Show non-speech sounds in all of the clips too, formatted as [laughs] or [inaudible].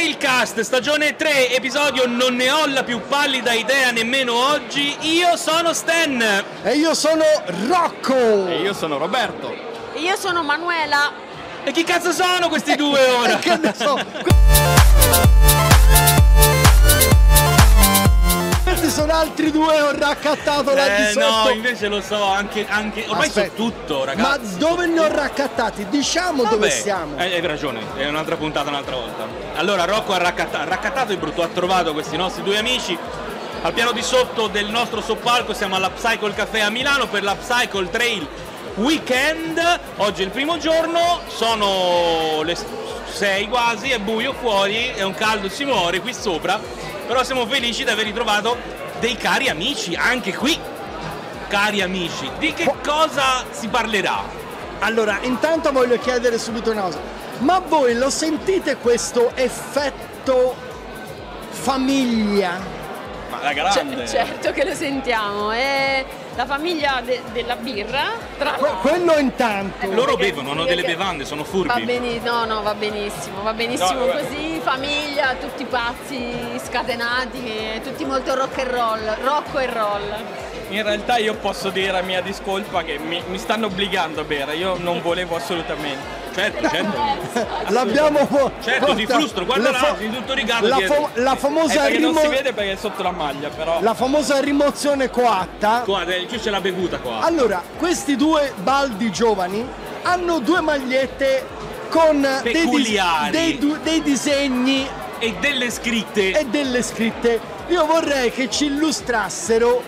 Trailcast, stagione 3, episodio Non ne ho la più pallida idea nemmeno oggi. Io sono Stan. E io sono Rocco! E io sono Roberto. Io sono Manuela. E chi cazzo sono questi due [laughs] ora? Che ne so? [laughs] sono altri due, ho raccattato là di Eh sotto. no, invece lo so, anche, anche ormai Aspetta. so tutto, Ma ragazzi. dove ne ho raccattati? Diciamo Vabbè, dove siamo. eh, Hai ragione, è un'altra puntata un'altra volta. Allora Rocco ha raccattato, raccattato è brutto, ha trovato questi nostri due amici. Al piano di sotto del nostro soppalco siamo alla Psycho Café a Milano per la Psycho Trail Weekend. Oggi è il primo giorno, sono le 6 quasi, è buio fuori, è un caldo si muore qui sopra. Però siamo felici di aver ritrovato dei cari amici anche qui. Cari amici, di che cosa si parlerà? Allora, intanto voglio chiedere subito una cosa. Ma voi lo sentite questo effetto famiglia? Ma la grande. certo che lo sentiamo. È la famiglia de- della birra. Tra Que- quello intanto. Loro Perché- bevono, hanno delle bevande, sono Va furbi. bene, no, no, va benissimo, va benissimo No, vabbè. così, famiglia, tutti pazzi, scatenati, tutti molto rock and roll, rocco e roll. In realtà io posso dire a mia discolpa che mi, mi stanno obbligando a bere, io non volevo assolutamente. Certo, certo. [laughs] L'abbiamo Certo, ti guarda, frustro, guarda le là, di tutto rigato la, dietro. fo- la È famosa perché non rimo- si vede perché è sotto la maglia, però. la famosa rimozione coatta. Guarda, qui c'è la bevuta qua. Allora, questi due baldi giovani hanno due magliette con dei, dis- dei du- dei disegni E delle scritte. e delle scritte. Io vorrei che ci illustrassero,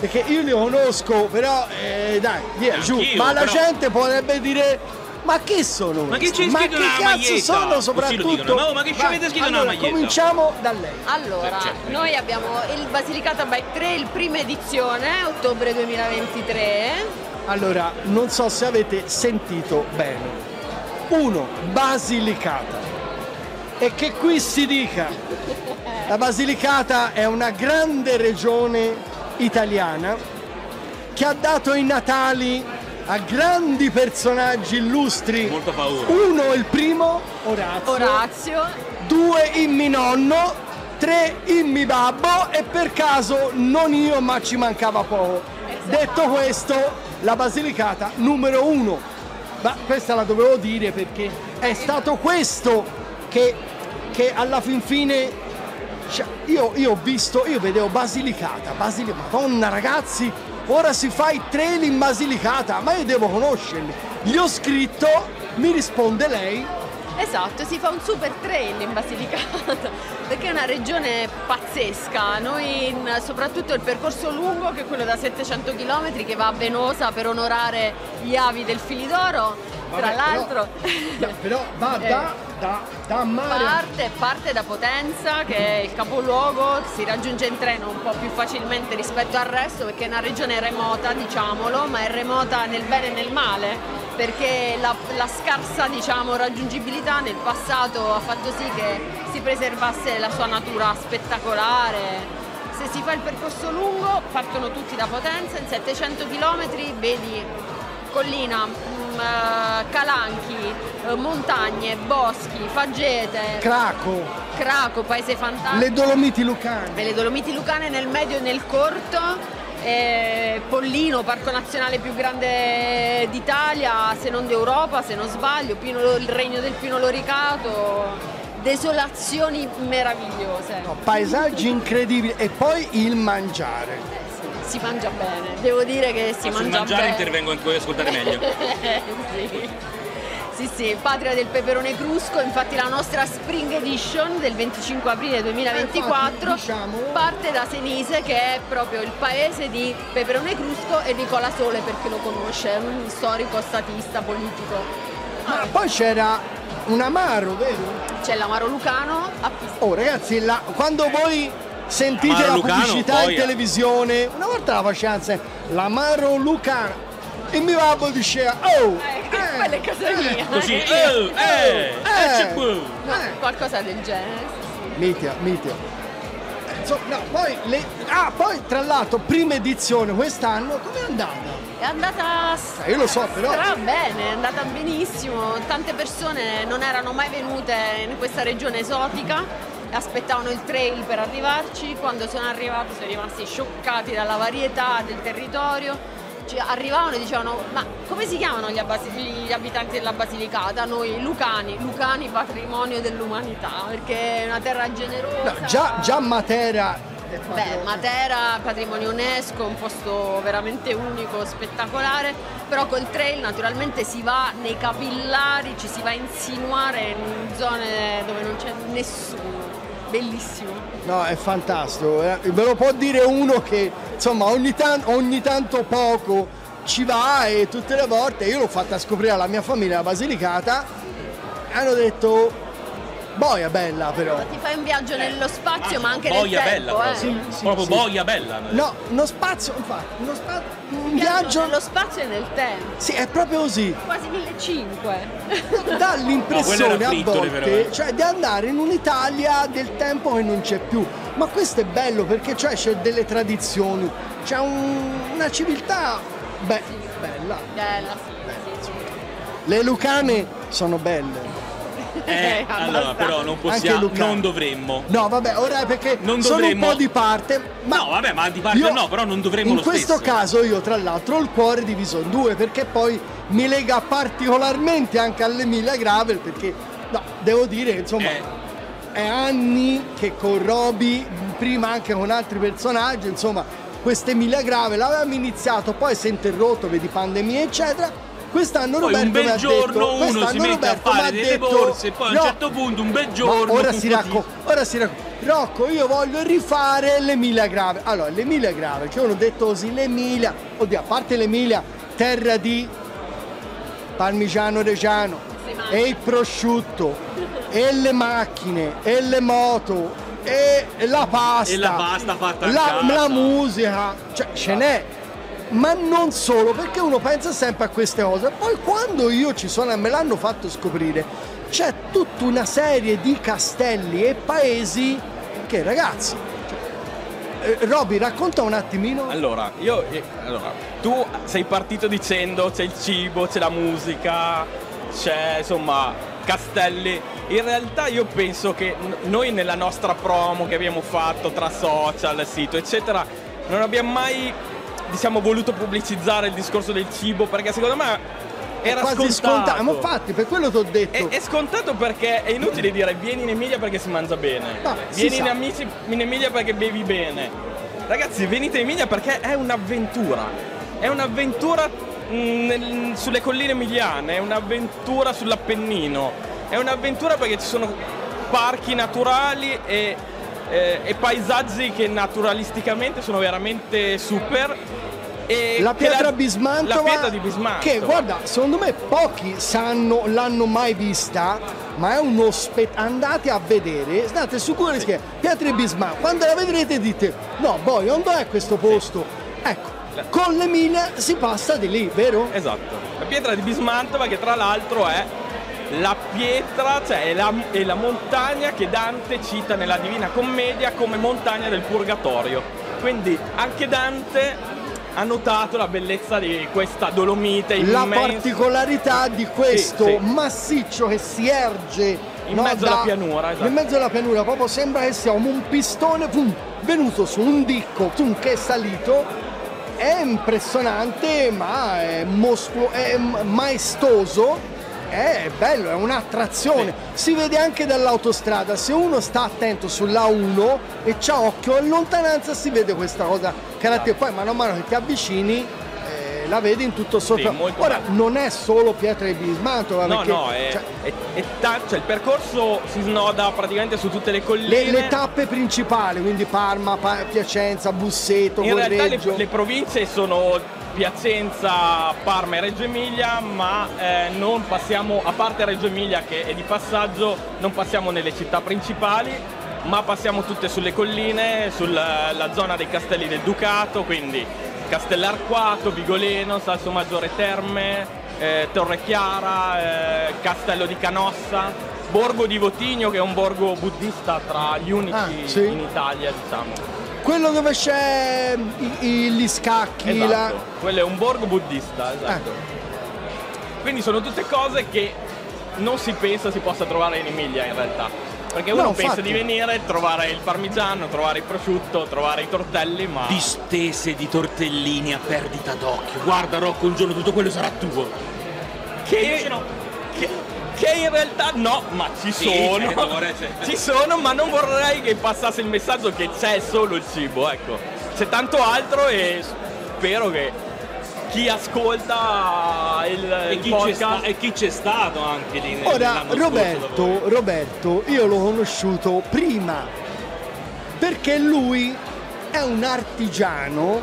perché io li conosco, però eh, dai, via, giù. Ma la però- gente potrebbe dire. Ma che sono Ma che c'è scritto che nella cazzo maglietta? sono soprattutto? dicono. Ma- ma che ci avete scritto allora, maglietta? Cominciamo da lei. Allora, certo. noi abbiamo il Basilicata Bike Trail, prima edizione, ottobre 2023. Allora, non so se avete sentito bene. Uno, Basilicata. E che qui si dica, la Basilicata è una grande regione italiana che ha dato i natali a grandi personaggi illustri. Molto paura. Uno, il primo, Orazio. Orazio, Due, in mi nonno. Tre, in mi babbo. E per caso non io, ma ci mancava poco. Detto questo, la Basilicata numero uno. Ma questa la dovevo dire perché è stato questo che, che alla fin fine. cioè, io, io ho visto, io vedevo Basilicata, Basilicata, madonna ragazzi, ora si fa i trail in Basilicata, ma io devo conoscerli. Gli ho scritto, mi risponde lei, Esatto, si fa un super trail in Basilicata [laughs] perché è una regione pazzesca. Noi, in- soprattutto il percorso lungo, che è quello da 700 km che va a Venosa per onorare gli avi del Filidoro, tra Vabbè, l'altro. però, però va [laughs] Eh. Da, da, mare. Parte, parte da Potenza, che è il capoluogo, si raggiunge in treno un po' più facilmente rispetto al resto perché è una regione remota, diciamolo, ma è remota nel bene e nel male, perché la, la scarsa diciamo, raggiungibilità nel passato ha fatto sì che si preservasse la sua natura spettacolare. Se si fa il percorso lungo, partono tutti da Potenza, in 700 km vedi collina, calanchi, eh, montagne, boschi, faggete, Craco, Craco, paese fantastico. le Dolomiti Lucane. Le Dolomiti Lucane nel medio e nel corto. eh, Pollino, parco nazionale più grande d'Italia, se non d'Europa, se non sbaglio, Pino- il regno del Pino Loricato, desolazioni meravigliose. No, paesaggi incredibili e poi il mangiare. Si mangia bene, devo dire che si Ma sul mangia mangiare bene. intervengo in cui ascoltare meglio. [laughs] sì. Sì, sì, patria del peperone crusco, infatti la nostra Spring Edition del 25 aprile 2024 Eh, infatti, diciamolo. parte da Senise che è proprio il paese di Peperone Crusco e Nicola Sole perché lo conosce, è un storico statista politico. Ma poi c'era un amaro, vero? C'è l'Amaro Lucano a. Oh ragazzi, la- quando voi sentite Amaro la Lucano, pubblicità poi, in eh. televisione, una volta la facevano sempre, l'amaro Lucano. E mio babbo diceva, oh! Eh, quella è casa mia. [laughs] Così, Eh, oh, eh, eh. eh, bu. no, qualcosa del genere. sì, sì. Mitia, mitia. Eh, insomma, no, poi, le- ah, poi tra l'altro, prima edizione quest'anno, com'è andata? È andata Eh, io lo so, però. stra bene, è andata benissimo. Tante persone non erano mai venute in questa regione esotica, aspettavano il trail per arrivarci. Quando sono arrivati sono rimasti scioccati dalla varietà del territorio. Arrivavano e dicevano: Ma come si chiamano gli, gli abitanti della Basilicata? Noi Lucani, Lucani patrimonio dell'umanità, perché è una terra generosa. No, già, già Matera Beh. Matera, patrimonio UNESCO, un posto veramente unico, spettacolare, però col trail naturalmente si va nei capillari, ci si va a insinuare in zone dove non c'è nessuno. Bellissimo. No, è fantastico. eh. Ve lo può dire uno che insomma ogni, tan- ogni tanto poco ci va e tutte le volte io l'ho fatta scoprire alla mia famiglia la Basilicata hanno detto boia bella però. Ti fai un viaggio nello spazio, ma anche boia nel bella tempo, eh. proprio. Sì, sì, proprio sì. boia bella. No, uno spazio, infatti, uno spazio, un Un viaggio nello spazio e nel tempo. Sì, è proprio così. Quasi 1500. [laughs] Dà No, l'impressione era a Frittoli, però, volte, eh. cioè di andare in un'Italia del tempo che non c'è più. Ma questo è bello perché cioè, c'è delle tradizioni, c'è un- una civiltà be- bella. Bella, sì, sì. Le lucane sono belle. [laughs] Eh, allora, però non possiamo, non dovremmo. No, vabbè, ora perché Non sono dovremmo- un po' di parte. Ma No, vabbè, ma di parte io- no, però non dovremmo In lo questo stesso. caso io tra l'altro ho il cuore diviso in due perché poi mi lega particolarmente anche all'Emilia Gravel perché no, devo dire insomma Eh. è anni che con Roby, prima anche con altri personaggi, insomma, questa Gravel avevamo iniziato, poi si è interrotto, vedi pandemia eccetera. Quest'anno Poi Roberto un bel mi ha giorno detto, uno si quest'anno mette Roberto a mi ha fare delle detto, borse e poi a un "No, certo punto un bel giorno ora si, racco- ora si racco- Rocco, io voglio rifare l'Emilia Grave. Allora, l'Emilia Grave, cioè uno detto così, l'Emilia, oddio, a parte l'Emilia, terra di parmigiano reggiano, e il prosciutto, e le macchine, e le moto, e la pasta. E la pasta fatta a la, casa. la musica, cioè ce n'è. Ma non solo, perché uno pensa sempre a queste cose. Poi quando io ci sono e me l'hanno fatto scoprire, c'è tutta una serie di castelli e paesi che ragazzi. Cioè, eh, Roby, racconta un attimino. Allora, io, eh, allora, tu sei partito dicendo c'è il cibo, c'è la musica, c'è insomma castelli. In realtà io penso che noi nella nostra promo che abbiamo fatto tra social, sito, eccetera, non abbiamo mai diciamo voluto pubblicizzare il discorso del cibo perché secondo me era quasi scontato. scontato. Ma infatti, per quello ti ho detto. È, è scontato perché è inutile dire vieni in Emilia perché si mangia bene. Si vieni in. Amici- in Emilia perché bevi bene. Ragazzi, venite in Emilia perché è un'avventura. È un'avventura mh, nel- sulle colline emiliane, è un'avventura sull'Appennino. È un'avventura perché ci sono parchi naturali e, eh, e paesaggi che naturalisticamente sono veramente super. La pietra Bismantova La pietra di Bismantova. che guarda secondo me pochi sanno l'hanno mai vista ma è uno spettacolo andate a vedere state su Google che pietra di Bismantova quando la vedrete dite no poi dove è questo posto ecco con l'Emilia si passa di lì vero? Esatto, la pietra di Bismantova che tra l'altro è la pietra, cioè è la, è la montagna che Dante cita nella Divina Commedia come montagna del Purgatorio. Quindi anche Dante ha notato la bellezza di questa dolomite la immensa. particolarità di questo Sì, sì. massiccio che si erge In no, mezzo alla pianura, esatto. in mezzo alla pianura proprio sembra che sia un pistone pum, venuto su un dicco pum, che è salito è impressionante ma è, mostruo- è maestoso è bello, è un'attrazione. Si vede anche dall'autostrada. Se uno sta attento sulla 1 e c'ha occhio in lontananza si vede questa cosa caratteristica. Poi mano a mano che ti avvicini eh, la vedi in tutto sotto. molto Ora bello. non è solo pietra di Bismantova, No, perché, no, è, cioè, è- è ta- cioè, il percorso si snoda praticamente su tutte le colline. le, le tappe principali, quindi Parma, Pa- Piacenza, Busseto, In realtà le, le province sono Piacenza, Parma e Reggio Emilia, ma eh, non passiamo, a parte Reggio Emilia che è di passaggio, non passiamo nelle città principali, ma passiamo tutte sulle colline, sulla la zona dei castelli del Ducato, quindi Castellarquato, Vigoleno, Salso Maggiore Terme, eh, Torre Chiara, eh, Castello di Canossa, Borgo di Votigno che è un borgo buddista tra gli unici Ah, sì. in Italia, diciamo. quello dove c'è i- gli scacchi, Esatto, la- quello è un borgo buddista, esatto. Quindi sono tutte cose che non si pensa si possa trovare in Emilia in realtà. Perché uno No, pensa infatti. di venire, trovare il parmigiano, trovare il prosciutto, trovare i tortelli, ma... Distese di tortellini a perdita d'occhio. Guarda Rocco, un giorno tutto quello sarà tuo. che, che, che in realtà no, ma ci Sì, sono. certo, vorrei- cioè- [laughs] Ci sono, ma non vorrei che passasse il messaggio che c'è solo il cibo, ecco. C'è tanto altro e spero che chi ascolta il, E il chi, c'è podcast sta- e chi c'è stato anche lì nel- Ora, Roberto. Roberto, io l'ho conosciuto prima perché lui è un artigiano,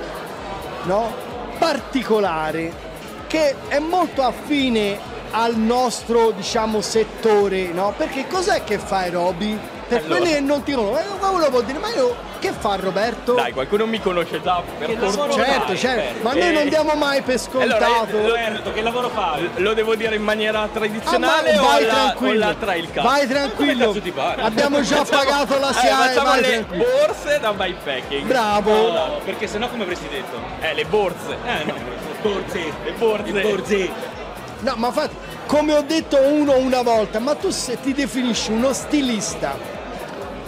no? Particolare che è molto affine al nostro, diciamo, settore, no? Perché cos'è che fai, Roby? Per Allora. quelli che non ti conoscono, eh, qualcuno può dire, ma io che fa Roberto? Dai, qualcuno mi conosce già per fortuna. certo, fai, certo, Roberto? ma noi Eh, non diamo mai per scontato. allora, Roberto, che lavoro fai? Lo devo dire in maniera Ah, tradizionale ma o vai la, o tranquillo, la trailcast? vai tranquillo, Come cazzo ti pare? abbiamo già [laughs] pagato la Eh, SIAE, facciamo vai le tranquillo. borse da bikepacking. Bravo, No, perché sennò come avresti detto? Eh, le borse. Eh no, [laughs] borse. Le borse. Le borse. No, ma infatti, come ho detto uno una volta, ma tu se ti definisci uno stilista,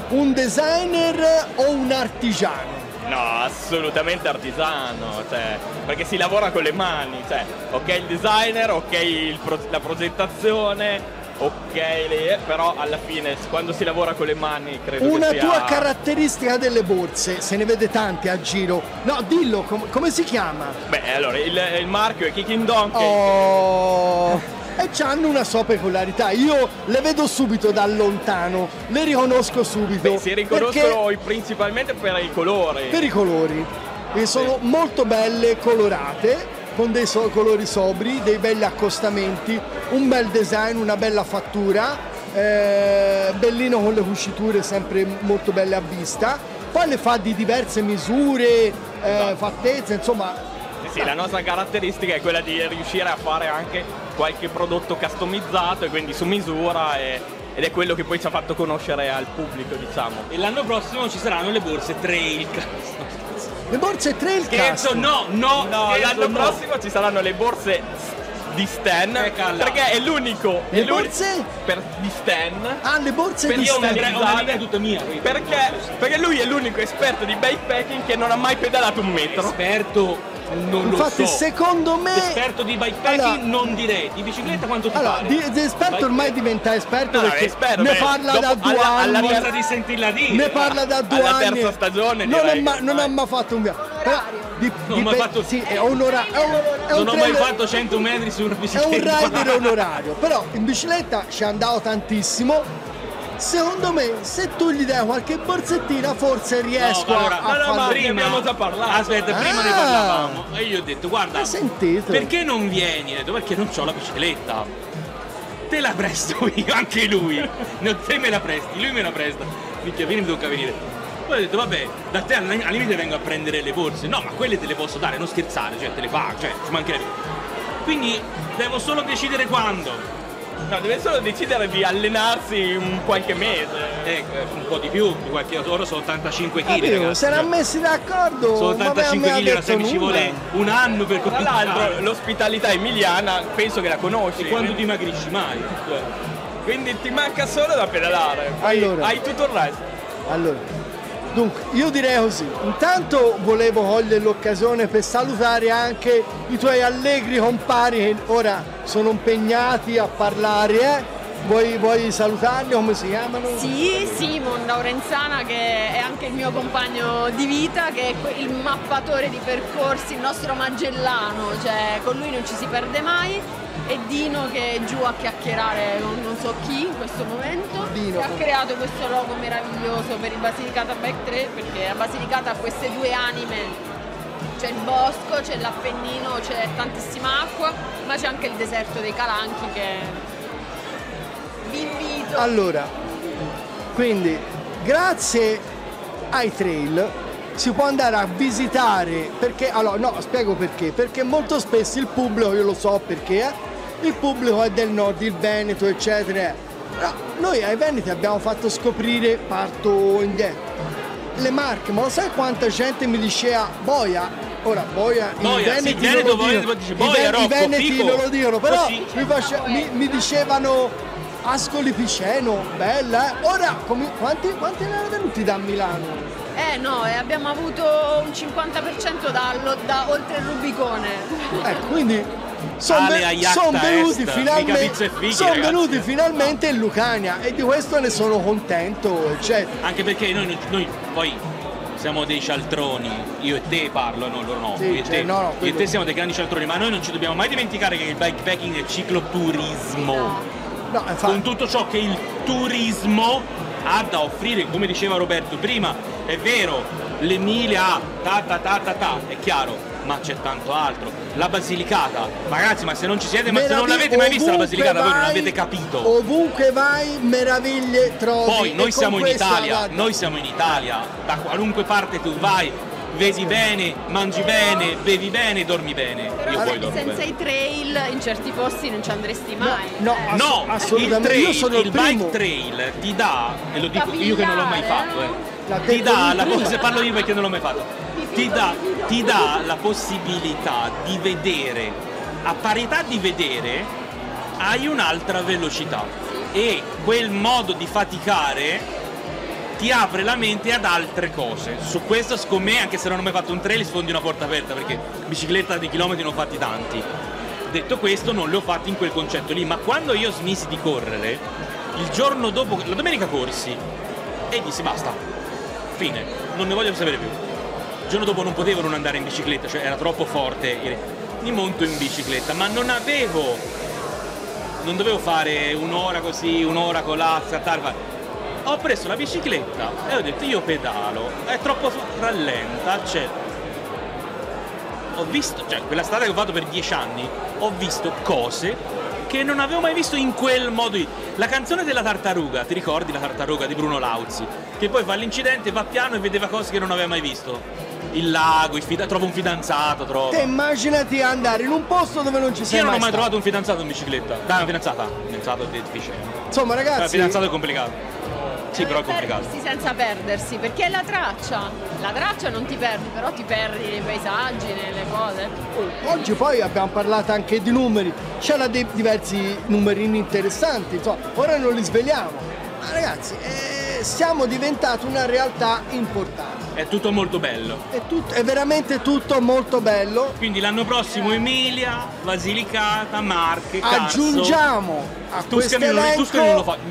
un designer o un artigiano? No, assolutamente artigiano, cioè, perché si lavora con le mani, cioè, ok il designer, ok il pro- la progettazione, ok, le- però alla fine quando si lavora con le mani credo Una che sia... tua caratteristica delle borse, se ne vede tante a giro. No, dillo, com- come si chiama? Beh, allora, il, il marchio è Kicking Donkey, Oh, e hanno una sua peculiarità. Io le vedo subito da lontano, le riconosco subito. Beh, si riconoscono perché- principalmente per i colori. per i colori. E sono molto belle colorate, con dei so- colori sobri, dei belli accostamenti, un bel design, una bella fattura, eh, bellino con le cuciture sempre molto belle a vista. Poi le fa di diverse misure, eh, Esatto. fattezze, insomma, Sì, la nostra caratteristica è quella di riuscire a fare anche qualche prodotto customizzato e quindi su misura e- ed è quello che poi ci ha fatto conoscere al pubblico, diciamo. E l'anno prossimo ci saranno le borse trail. le borse trail Scherzo, custom. no, no, No, l'anno no. prossimo ci saranno le borse di Stan Eh, perché è l'unico Le è borse? per, di Stan Ah, le borse Per di Stan. Stan. ho una linea tutta mia. perché, perché lui è l'unico esperto di bikepacking che non ha mai pedalato un metro Esperto non Infatti, lo so. secondo me... Esperto di bikepacking Allora- non direi. Di bicicletta quanto ti Allora, pare? di, di esperto ormai diventa esperto No, perché è esperto, ne beh, parla dopo- da due alla- alla anni. Cosa di sentirla dire. ne parla da due Alla anni. terza stagione, non, direi ha ma- non ha mai fatto un viaggio. Però di- Non di ho mai pe- fatto- Sì, è, onora- è un, è Non ho mai fatto 100 metri su una È bicicletta. un [laughs] rider onorario, però in bicicletta ci è andato tantissimo. Secondo me, se tu gli dai qualche borsettina, forse riesco No, allora, a, no, no, farlo. ma prima abbiamo già parlato. Aspetta, prima ne Ah. parlavamo. E io ho detto, guarda, perché non vieni? Ho detto, perché non ho la bicicletta. Te la presto [laughs] io, anche lui. Non te me la presti, lui me la presta. Minchia, vieni, mi tocca venire. Poi ho detto, vabbè, da te al al limite vengo a prendere le borse. No, ma quelle te le posso dare, non scherzare, cioè te le pago, cioè ci mancherebbe. Quindi devo solo decidere quando. No, deve solo decidere di allenarsi un qualche mese. Ecco, un po' di più, di qualche ora sono 85 kg. Capito? Se erano messi d'accordo, Sono ma me- 85 me ha kg, ora detto se mi ci vuole un anno per Tra l'altro l'ospitalità emiliana penso che la conosci. E quando dimagrisci mai? Quindi ti manca solo da pedalare. Allora. hai tutto il resto. Allora, dunque, io direi così. Intanto volevo cogliere l'occasione per salutare anche i tuoi allegri compari che ora sono impegnati a parlare. eh. Vuoi, vuoi salutarli? Come si chiamano? Sì, Simon da Orenzana che è anche il mio compagno di vita, che è il mappatore di percorsi, il nostro Magellano, cioè con lui non ci si perde mai. E Dino che è giù a chiacchierare con non so chi in questo momento, Dino. che ha creato questo logo meraviglioso per il Basilicata Bike 3, perché la Basilicata ha queste due anime c'è il bosco, c'è l'Appennino, c'è tantissima acqua, ma c'è anche il deserto dei Calanchi che vi invito. Allora, quindi grazie ai trail si può andare a visitare perché allora no spiego perché perché molto spesso il pubblico io lo so perché eh, il pubblico è del nord il Veneto eccetera però noi ai Veneti abbiamo fatto scoprire parto indietro le Marche, ma lo sai quanta gente mi diceva boia? Ora, boia, Boia, i sì, veneti Veneto, non lo dicono, dice, boia, ven- i Rocco, veneti non lo dicono, però Così. mi, face- mi- mi dicevano Ascoli Piceno, bella, eh? Ora, come- quanti, quanti ne erano venuti da Milano? Eh no, e abbiamo avuto un 50% da, da oltre il Rubicone. Ecco, quindi sono a Iacta venuti finalmente, fighi, son venuti finalmente in Lucania e di questo ne sono contento, eccetera. Anche perché noi, noi poi siamo dei cialtroni, io e te parlo, no, loro no. Sì, io, e cioè, te, no, no, io e te siamo dei grandi cialtroni, ma noi non ci dobbiamo mai dimenticare che il bikepacking è cicloturismo. No, Con infatti, tutto ciò che il turismo ha da offrire, come diceva Roberto prima, è vero, l'Emilia ha ta ta ta ta ta, è chiaro, ma c'è tanto altro. La Basilicata, ragazzi, ma se non ci siete, ma se non l'avete mai vista la Basilicata, voi non vai- avete capito. Ovunque vai, meraviglie trovi. Poi noi siamo in Italia, guarda, noi siamo in Italia, da qualunque parte tu vai, vedi bene, mangi bene, bevi bene, dormi bene. Però Io poi dormo senza bene. i trail in certi posti non ci andresti mai. no, eh. ass- No, il assolutamente, trail, io sono il il primo. bike trail ti dà, e lo dico io che non l'ho mai fatto, eh, ti dà la cosa, parlo io perché non l'ho mai fatto, ti dà, ti dà la possibilità di vedere, a parità di vedere, hai un'altra velocità e quel modo di faticare ti apre la mente ad altre cose. Su questo, secondo me, anche se non ho mai fatto un trail, sfondi una porta aperta perché bicicletta di chilometri ne ho fatti tanti. Detto questo, non li ho fatti in quel concetto lì, ma quando io smisi di correre, il giorno dopo, la domenica corsi e dissi basta, fine, non ne voglio sapere più. Il giorno dopo non potevo non andare in bicicletta, cioè era troppo forte. Mi monto in bicicletta, ma non avevo non dovevo fare un'ora così, un'ora scattare. fare. Ho preso la bicicletta e ho detto io pedalo, è troppo rallenta, cioè. Ho visto, cioè quella strada che ho fatto per dieci anni, ho visto cose che non avevo mai visto in quel modo. La canzone della tartaruga, ti ricordi la tartaruga di Bruno Lauzi? Che poi fa l'incidente, va piano e vedeva cose che non aveva mai visto. Il lago, il fida- trova un fidanzato, trova. Te immaginati andare in un posto dove non ci sei Io non ho mai stato. trovato un fidanzato in bicicletta. Dai, una fidanzata. Fidanzato è difficile. Insomma, Il ragazzi, fidanzato è complicato. Sì, però è complicato. perdersi senza perdersi, perché è la traccia. La traccia non ti perdi, però ti perdi nei paesaggi, nelle cose. oggi poi abbiamo parlato anche di numeri. C'erano dei diversi numerini interessanti, insomma, ora non li sveliamo. Ma ragazzi, eh, siamo diventati una realtà importante. È tutto molto bello. È, tut- è veramente tutto molto bello. Quindi l'anno prossimo Emilia, Basilicata, Marche, Carso. Aggiungiamo a questo elenco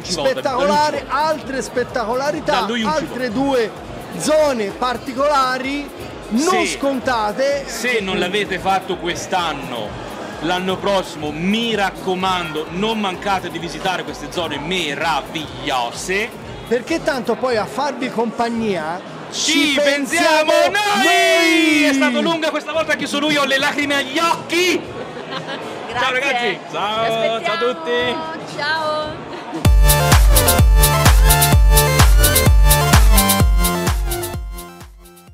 spettacolare, altre spettacolarità, altre due zone particolari non Sì. scontate. Se non l'avete fatto quest'anno, l'anno prossimo mi raccomando non mancate di visitare queste zone meravigliose. Perché tanto poi a farvi compagnia Ci pensiamo noi! È stato lunga questa volta che solo io ho le lacrime agli occhi! [laughs] Grazie. ragazzi. Ciao, ciao a tutti. Ciao.